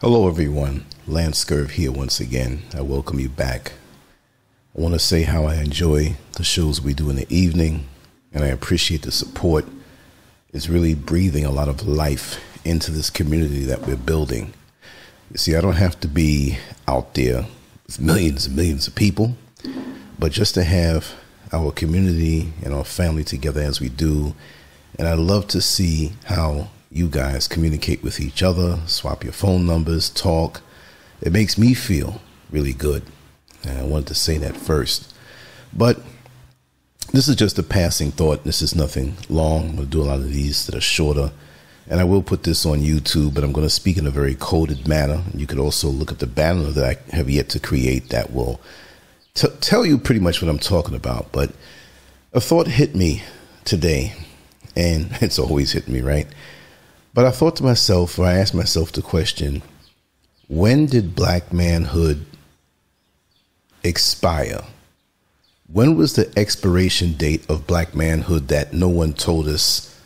Hello, everyone. Lance here once again. I welcome you back. I want to say how I enjoy the shows we do in the evening, and I appreciate the support. It's really breathing a lot of life into this community that we're building. You see, I don't have to be out there with millions and millions of people, but just to have our community and our family together as we do. And I love to see how you guys communicate with each other, swap your phone numbers, talk. It makes me feel really good. And I wanted to say that first. But this is just a passing thought. This is nothing long. I'm going to do a lot of these that are shorter. And I will put this on YouTube, but I'm going to speak in a very coded manner. You could also look at the banner that I have yet to create that will t- tell you pretty much what I'm talking about. But a thought hit me today, and it's always hit me, right? But I thought to myself, or I asked myself the question when did black manhood expire? When was the expiration date of black manhood that no one told us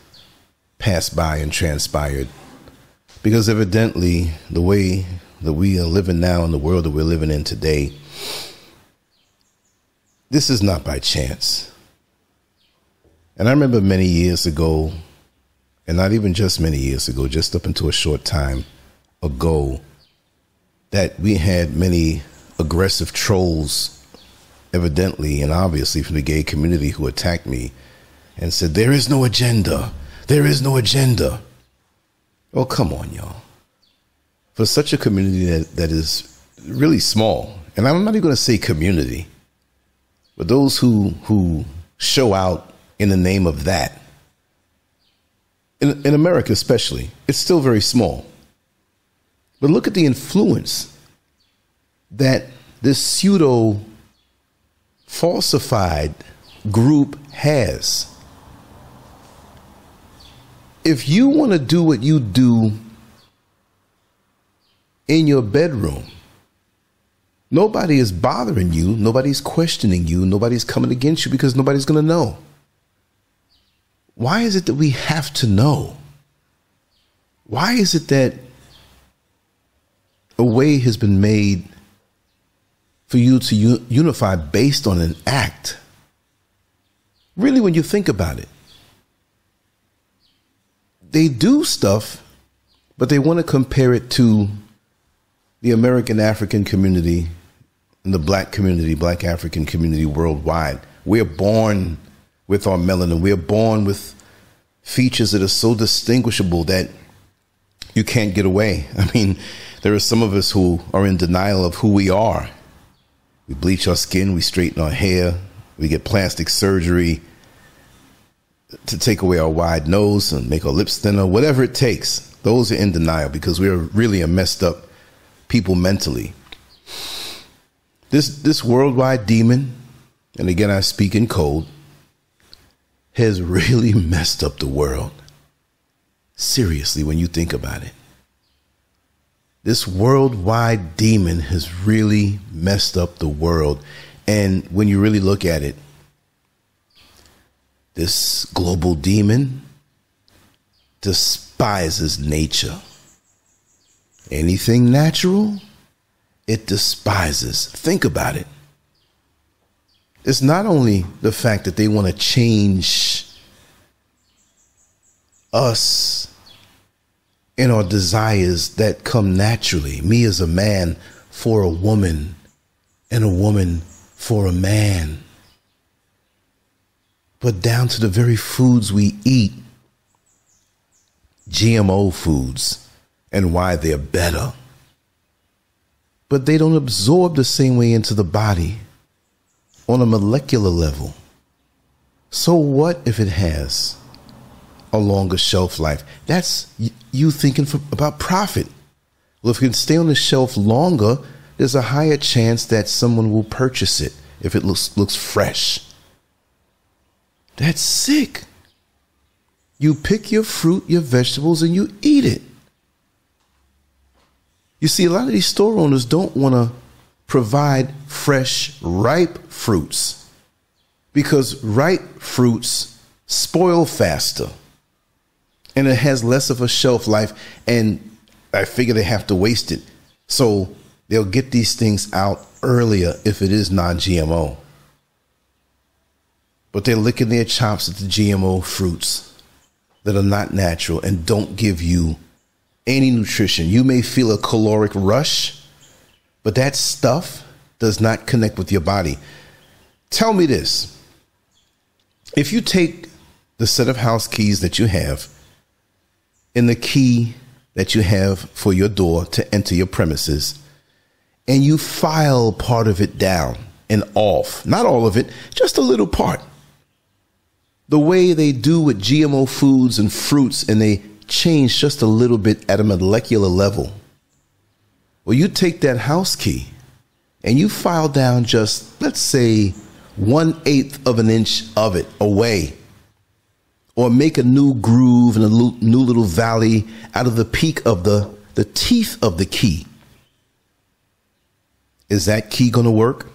passed by and transpired? Because evidently, the way that we are living now in the world that we're living in today, this is not by chance. And I remember many years ago and not even just many years ago, just up until a short time ago, that we had many aggressive trolls, evidently and obviously from the gay community, who attacked me and said, There is no agenda. There is no agenda. Oh, come on, y'all. For such a community that, that is really small, and I'm not even going to say community, but those who, who show out in the name of that, in, in America especially, it's still very small. But look at the influence that this pseudo falsified group has. If you want to do what you do in your bedroom, nobody is bothering you, nobody's questioning you, nobody's coming against you because nobody's going to know. Why is it that we have to know? Why is it that a way has been made for you to unify based on an act? Really, when you think about it, they do stuff, but they want to compare it to the American African community and the black community, black African community worldwide. We're born with our melanin. We are born with features that are so distinguishable that you can't get away. I mean, there are some of us who are in denial of who we are. We bleach our skin, we straighten our hair, we get plastic surgery to take away our wide nose and make our lips thinner, whatever it takes. Those are in denial because we're really a messed up people mentally. This this worldwide demon, and again I speak in code, has really messed up the world. Seriously, when you think about it. This worldwide demon has really messed up the world. And when you really look at it, this global demon despises nature. Anything natural, it despises. Think about it it's not only the fact that they want to change us and our desires that come naturally. Me as a man for a woman, and a woman for a man. But down to the very foods we eat, GMO foods, and why they're better. But they don't absorb the same way into the body on a molecular level. So what if it has a longer shelf life? That's you thinking for, about profit. Well, if it can stay on the shelf longer, there's a higher chance that someone will purchase it if it looks looks fresh. That's sick. You pick your fruit, your vegetables, and you eat it. You see, a lot of these store owners don't want to provide fresh, ripe fruits because ripe fruits spoil faster and it has less of a shelf life. And I figure they have to waste it. So they'll get these things out earlier if it is non GMO. But they're licking their chops at the GMO fruits that are not natural and don't give you any nutrition. You may feel a caloric rush, but that stuff does not connect with your body. Tell me this if you take the set of house keys that you have and the key that you have for your door to enter your premises, and you file part of it down and off, not all of it, just a little part. The way they do with GMO foods and fruits, and they change just a little bit at a molecular level. Well, you take that house key and you file down just, let's say, one eighth of an inch of it away, or make a new groove and a new little valley out of the peak of the, the teeth of the key. Is that key going to work?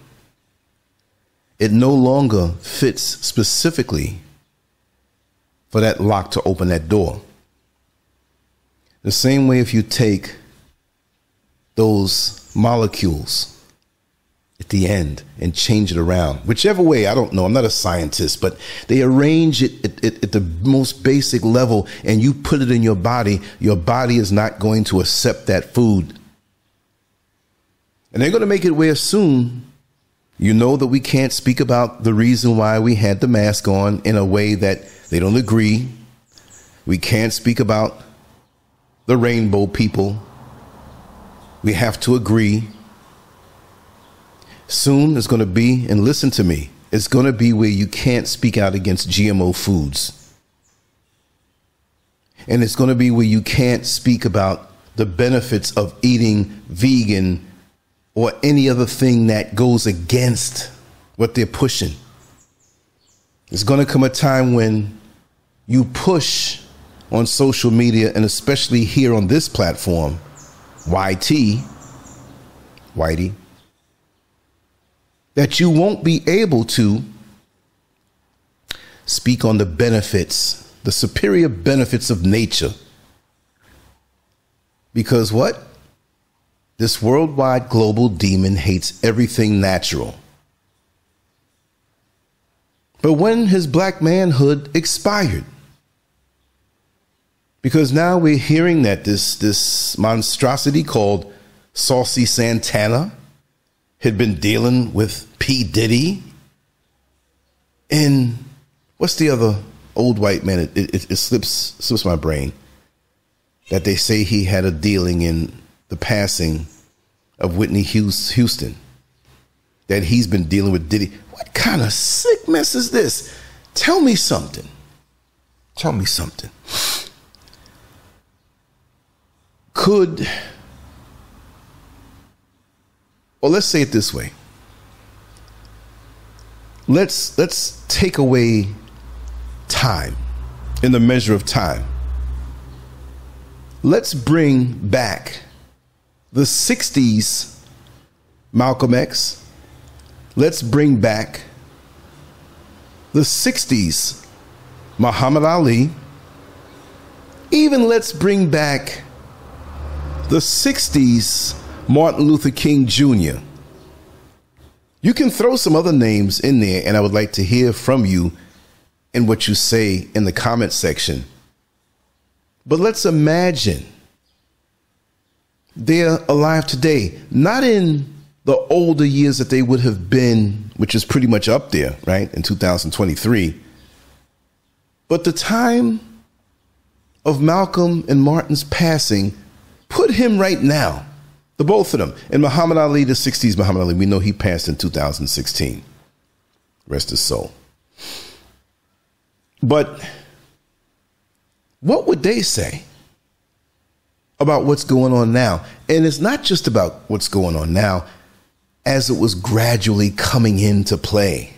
It no longer fits specifically for that lock to open that door. The same way if you take those molecules at the end and change it around. Whichever way, I don't know. I'm not a scientist, but they arrange it at, at, at, the most basic level and you put it in your body. Your body is not going to accept that food. And they're going to make it where soon you know that we can't speak about the reason why we had the mask on in a way that they don't agree. We can't speak about the rainbow people. We have to agree soon it's going to be, and listen to me, it's going to be where you can't speak out against GMO foods. And it's going to be where you can't speak about the benefits of eating vegan or any other thing that goes against what they're pushing. It's going to come a time when you push on social media and especially here on this platform, YT, Whitey, that you won't be able to speak on the benefits, the superior benefits of nature. Because what? This worldwide global demon hates everything natural. But when his black manhood expired, because now we're hearing that this, this monstrosity called Saucy Santana had been dealing with P. Diddy. And what's the other old white man? It, it, it, slips slips my brain that they say he had a dealing in the passing of Whitney Houston. That he's been dealing with Diddy. What kind of sick mess is this? Tell me something. Tell me something. Could well, let's say it this way. Let's let's take away time in the measure of time. Let's bring back the 60s Malcolm X. Let's bring back the 60s Muhammad Ali. Even let's bring back the 60s Martin Luther King Jr. You can throw some other names in there, and I would like to hear from you in what you say in the comment section. But let's imagine they're alive today, not in the older years that they would have been, which is pretty much up there, right, in 2023, but the time of Malcolm and Martin's passing, put him right now the both of them. And Muhammad Ali, the 60s Muhammad Ali, we know he passed in 2016. Rest his soul. But what would they say about what's going on now? And it's not just about what's going on now, as it was gradually coming into play.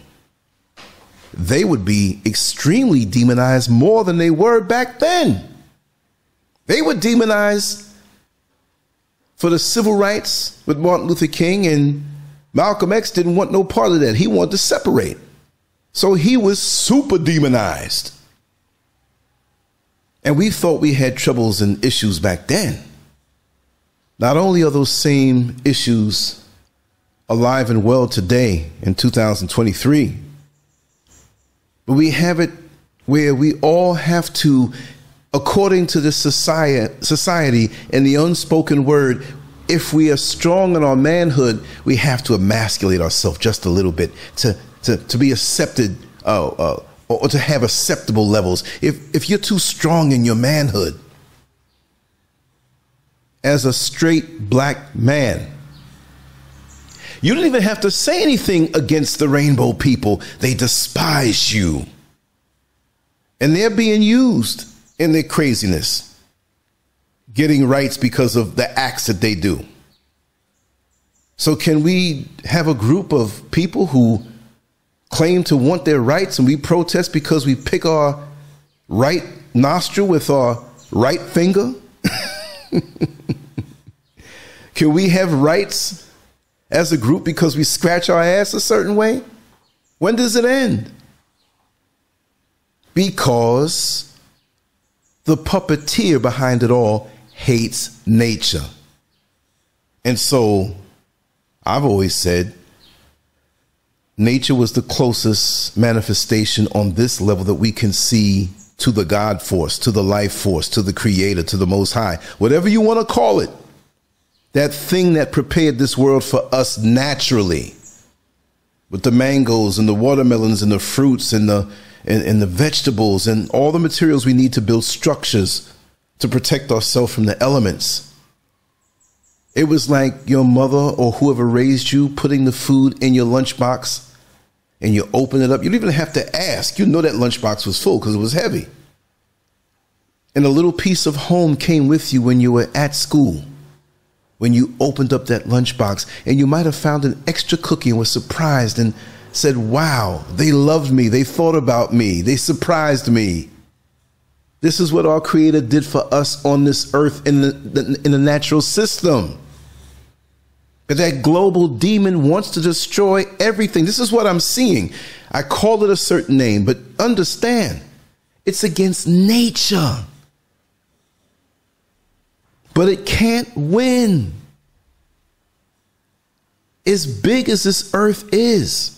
They would be extremely demonized more than they were back then. They would demonized for the civil rights with Martin Luther King, and Malcolm X didn't want no part of that. He wanted to separate. So he was super demonized. And we thought we had troubles and issues back then. Not only are those same issues alive and well today in 2023, but we have it where we all have to, according to the society, society and the unspoken word, if we are strong in our manhood, we have to emasculate ourselves just a little bit to, to, to be accepted uh, uh, or to have acceptable levels. If, if you're too strong in your manhood, as a straight black man, you don't even have to say anything against the rainbow people. They despise you. And they're being used in their craziness getting rights because of the acts that they do. So, can we have a group of people who claim to want their rights and we protest because we pick our right nostril with our right finger? can we have rights as a group because we scratch our ass a certain way? When does it end? Because the puppeteer behind it all hates nature. And so I've always said nature was the closest manifestation on this level that we can see to the God force, to the life force, to the creator, to the most high, whatever you want to call it. That thing that prepared this world for us naturally with the mangoes and the watermelons and the fruits and the and, and the vegetables and all the materials we need to build structures to protect ourselves from the elements. It was like your mother or whoever raised you putting the food in your lunchbox and you open it up. You don't even have to ask. You know that lunchbox was full because it was heavy. And a little piece of home came with you when you were at school. When you opened up that lunchbox and you might have found an extra cookie and was surprised and said, Wow, they loved me. They thought about me. They surprised me. This is what our Creator did for us on this earth in the, in the natural system. But that global demon wants to destroy everything. This is what I'm seeing. I call it a certain name, but understand it's against nature. But it can't win. As big as this earth is,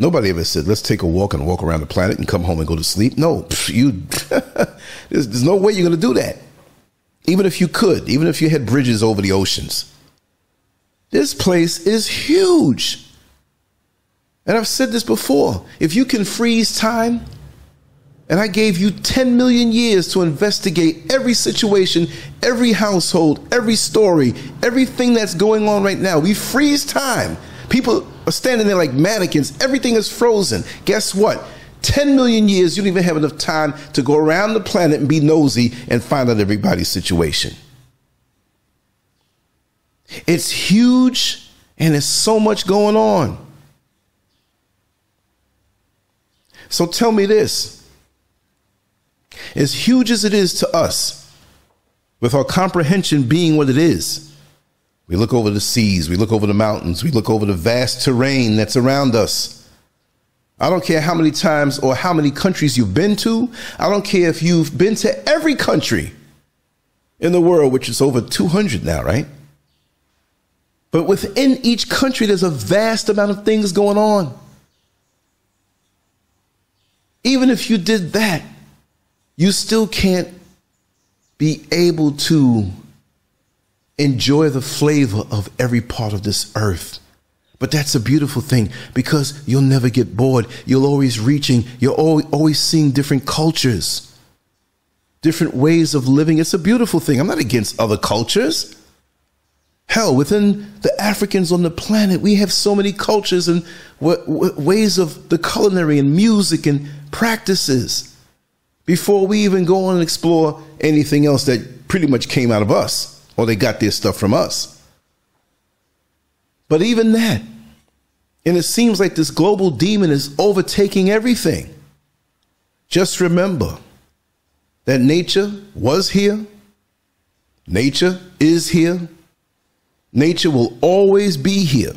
Nobody ever said, let's take a walk and walk around the planet and come home and go to sleep. No, you, there's, there's no way you're going to do that. Even if you could, even if you had bridges over the oceans. This place is huge. And I've said this before. If you can freeze time, and I gave you 10 million years to investigate every situation, every household, every story, everything that's going on right now. We freeze time. People are standing there like mannequins. Everything is frozen. Guess what? 10 million years, you don't even have enough time to go around the planet and be nosy and find out everybody's situation. It's huge and there's so much going on. So tell me this as huge as it is to us, with our comprehension being what it is, we look over the seas, we look over the mountains, we look over the vast terrain that's around us. I don't care how many times or how many countries you've been to. I don't care if you've been to every country in the world, which is over 200 now, right? But within each country, there's a vast amount of things going on. Even if you did that, you still can't be able to enjoy the flavor of every part of this earth. But that's a beautiful thing because you'll never get bored. You're always reaching, you're always seeing different cultures, different ways of living. It's a beautiful thing. I'm not against other cultures. Hell, within the Africans on the planet, we have so many cultures and ways of the culinary and music and practices before we even go on and explore anything else that pretty much came out of us or they got their stuff from us. But even that, and it seems like this global demon is overtaking everything. Just remember that nature was here, nature is here, nature will always be here.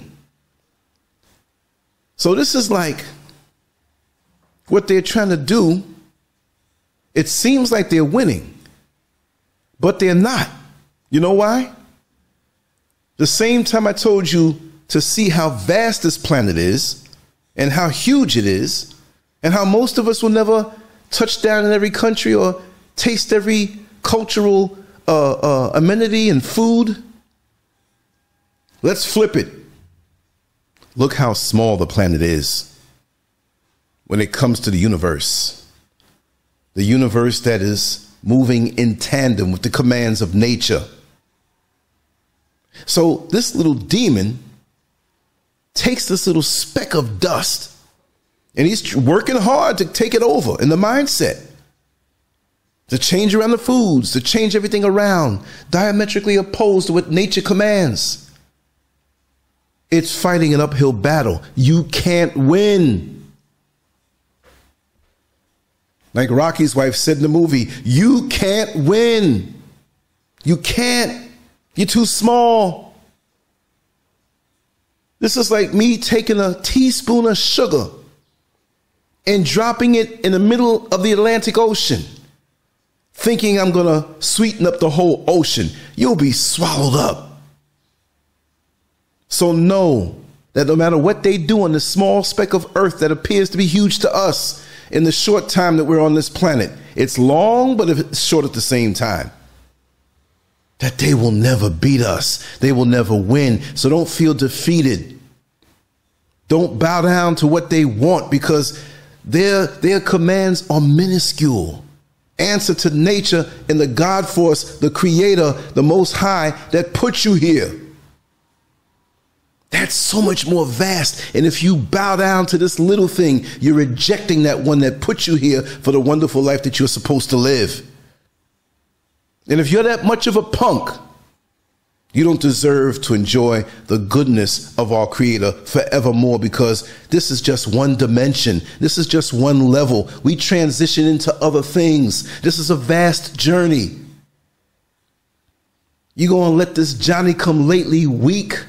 So, this is like what they're trying to do. It seems like they're winning, but they're not. You know why? The same time I told you to see how vast this planet is and how huge it is, and how most of us will never touch down in every country or taste every cultural uh, uh, amenity and food. Let's flip it. Look how small the planet is when it comes to the universe. The universe that is moving in tandem with the commands of nature. So this little demon takes this little speck of dust and he's working hard to take it over in the mindset to change around the foods, to change everything around, diametrically opposed to what nature commands. It's fighting an uphill battle. You can't win. Like Rocky's wife said in the movie, you can't win. You can't. You're too small. This is like me taking a teaspoon of sugar and dropping it in the middle of the Atlantic Ocean, thinking I'm going to sweeten up the whole ocean. You'll be swallowed up. So know that no matter what they do on this small speck of earth that appears to be huge to us in the short time that we're on this planet, it's long, but it's short at the same time. That they will never beat us. They will never win. So don't feel defeated. Don't bow down to what they want because their, their commands are minuscule. Answer to nature and the God force, the creator, the most high that put you here. That's so much more vast. And if you bow down to this little thing, you're rejecting that one that put you here for the wonderful life that you're supposed to live. And if you're that much of a punk, you don't deserve to enjoy the goodness of our Creator forevermore because this is just one dimension. This is just one level. We transition into other things. This is a vast journey. You to let this Johnny come lately weak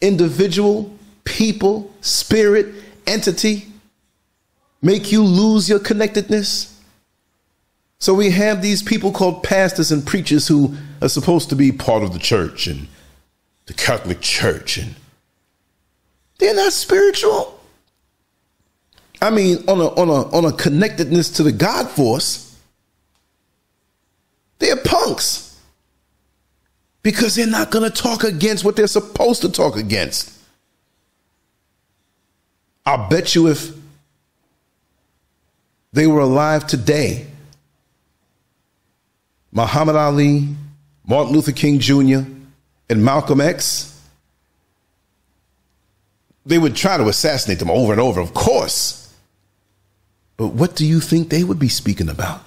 individual, people, spirit, entity make you lose your connectedness? So we have these people called pastors and preachers who are supposed to be part of the church and the Catholic Church, and they're not spiritual. I mean, on a on a on a connectedness to the God force, they're punks because they're not going to talk against what they're supposed to talk against. I'll bet you if they were alive today, Muhammad Ali, Martin Luther King Jr., and Malcolm X, they would try to assassinate them over and over, of course. But what do you think they would be speaking about?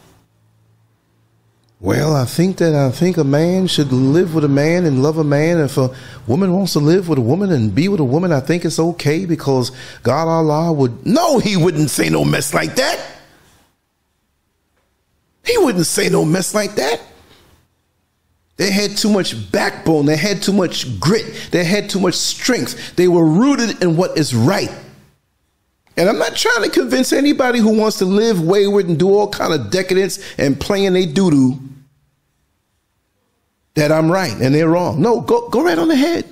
Well, I think that I think a man should live with a man and love a man. If a woman wants to live with a woman and be with a woman, I think it's okay because God Allah would. No, He wouldn't say no mess like that. He wouldn't say no mess like that. They had too much backbone. They had too much grit. They had too much strength. They were rooted in what is right. And I'm not trying to convince anybody who wants to live wayward and do all kind of decadence and playing a doo doo that I'm right and they're wrong. No, go, go right on ahead.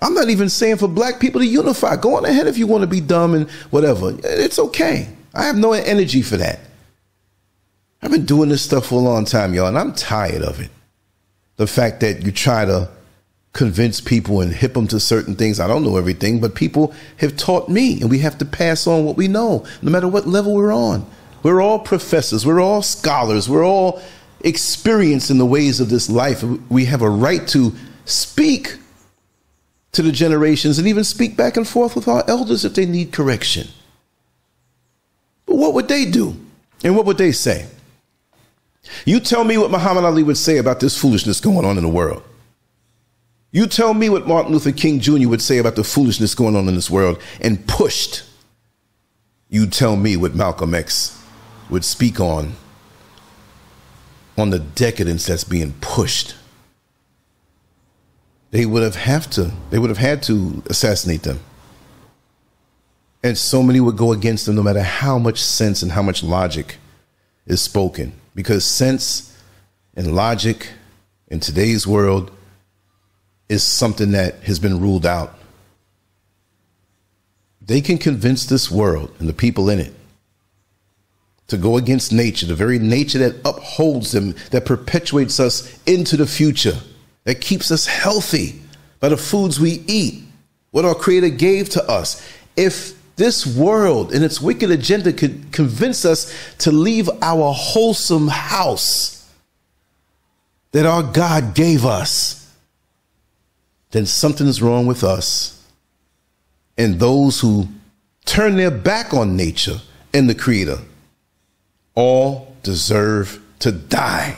I'm not even saying for black people to unify. Go on ahead if you want to be dumb and whatever. It's okay. I have no energy for that. I've been doing this stuff for a long time, y'all, and I'm tired of it. The fact that you try to convince people and hip them to certain things. I don't know everything, but people have taught me, and we have to pass on what we know, no matter what level we're on. We're all professors, we're all scholars, we're all experience in the ways of this life. We have a right to speak to the generations and even speak back and forth with our elders if they need correction. But what would they do? And what would they say? You tell me what Muhammad Ali would say about this foolishness going on in the world. You tell me what Martin Luther King Jr. would say about the foolishness going on in this world and pushed. You tell me what Malcolm X would speak on on the decadence that's being pushed. They would have have to, they would have had to assassinate them. And so many would go against them no matter how much sense and how much logic is spoken. Because sense and logic in today's world is something that has been ruled out. They can convince this world and the people in it to go against nature, the very nature that upholds them, that perpetuates us into the future, that keeps us healthy by the foods we eat, what our Creator gave to us. If this world and its wicked agenda could convince us to leave our wholesome house that our God gave us, then something's wrong with us. And those who turn their back on nature and the Creator all deserve to die.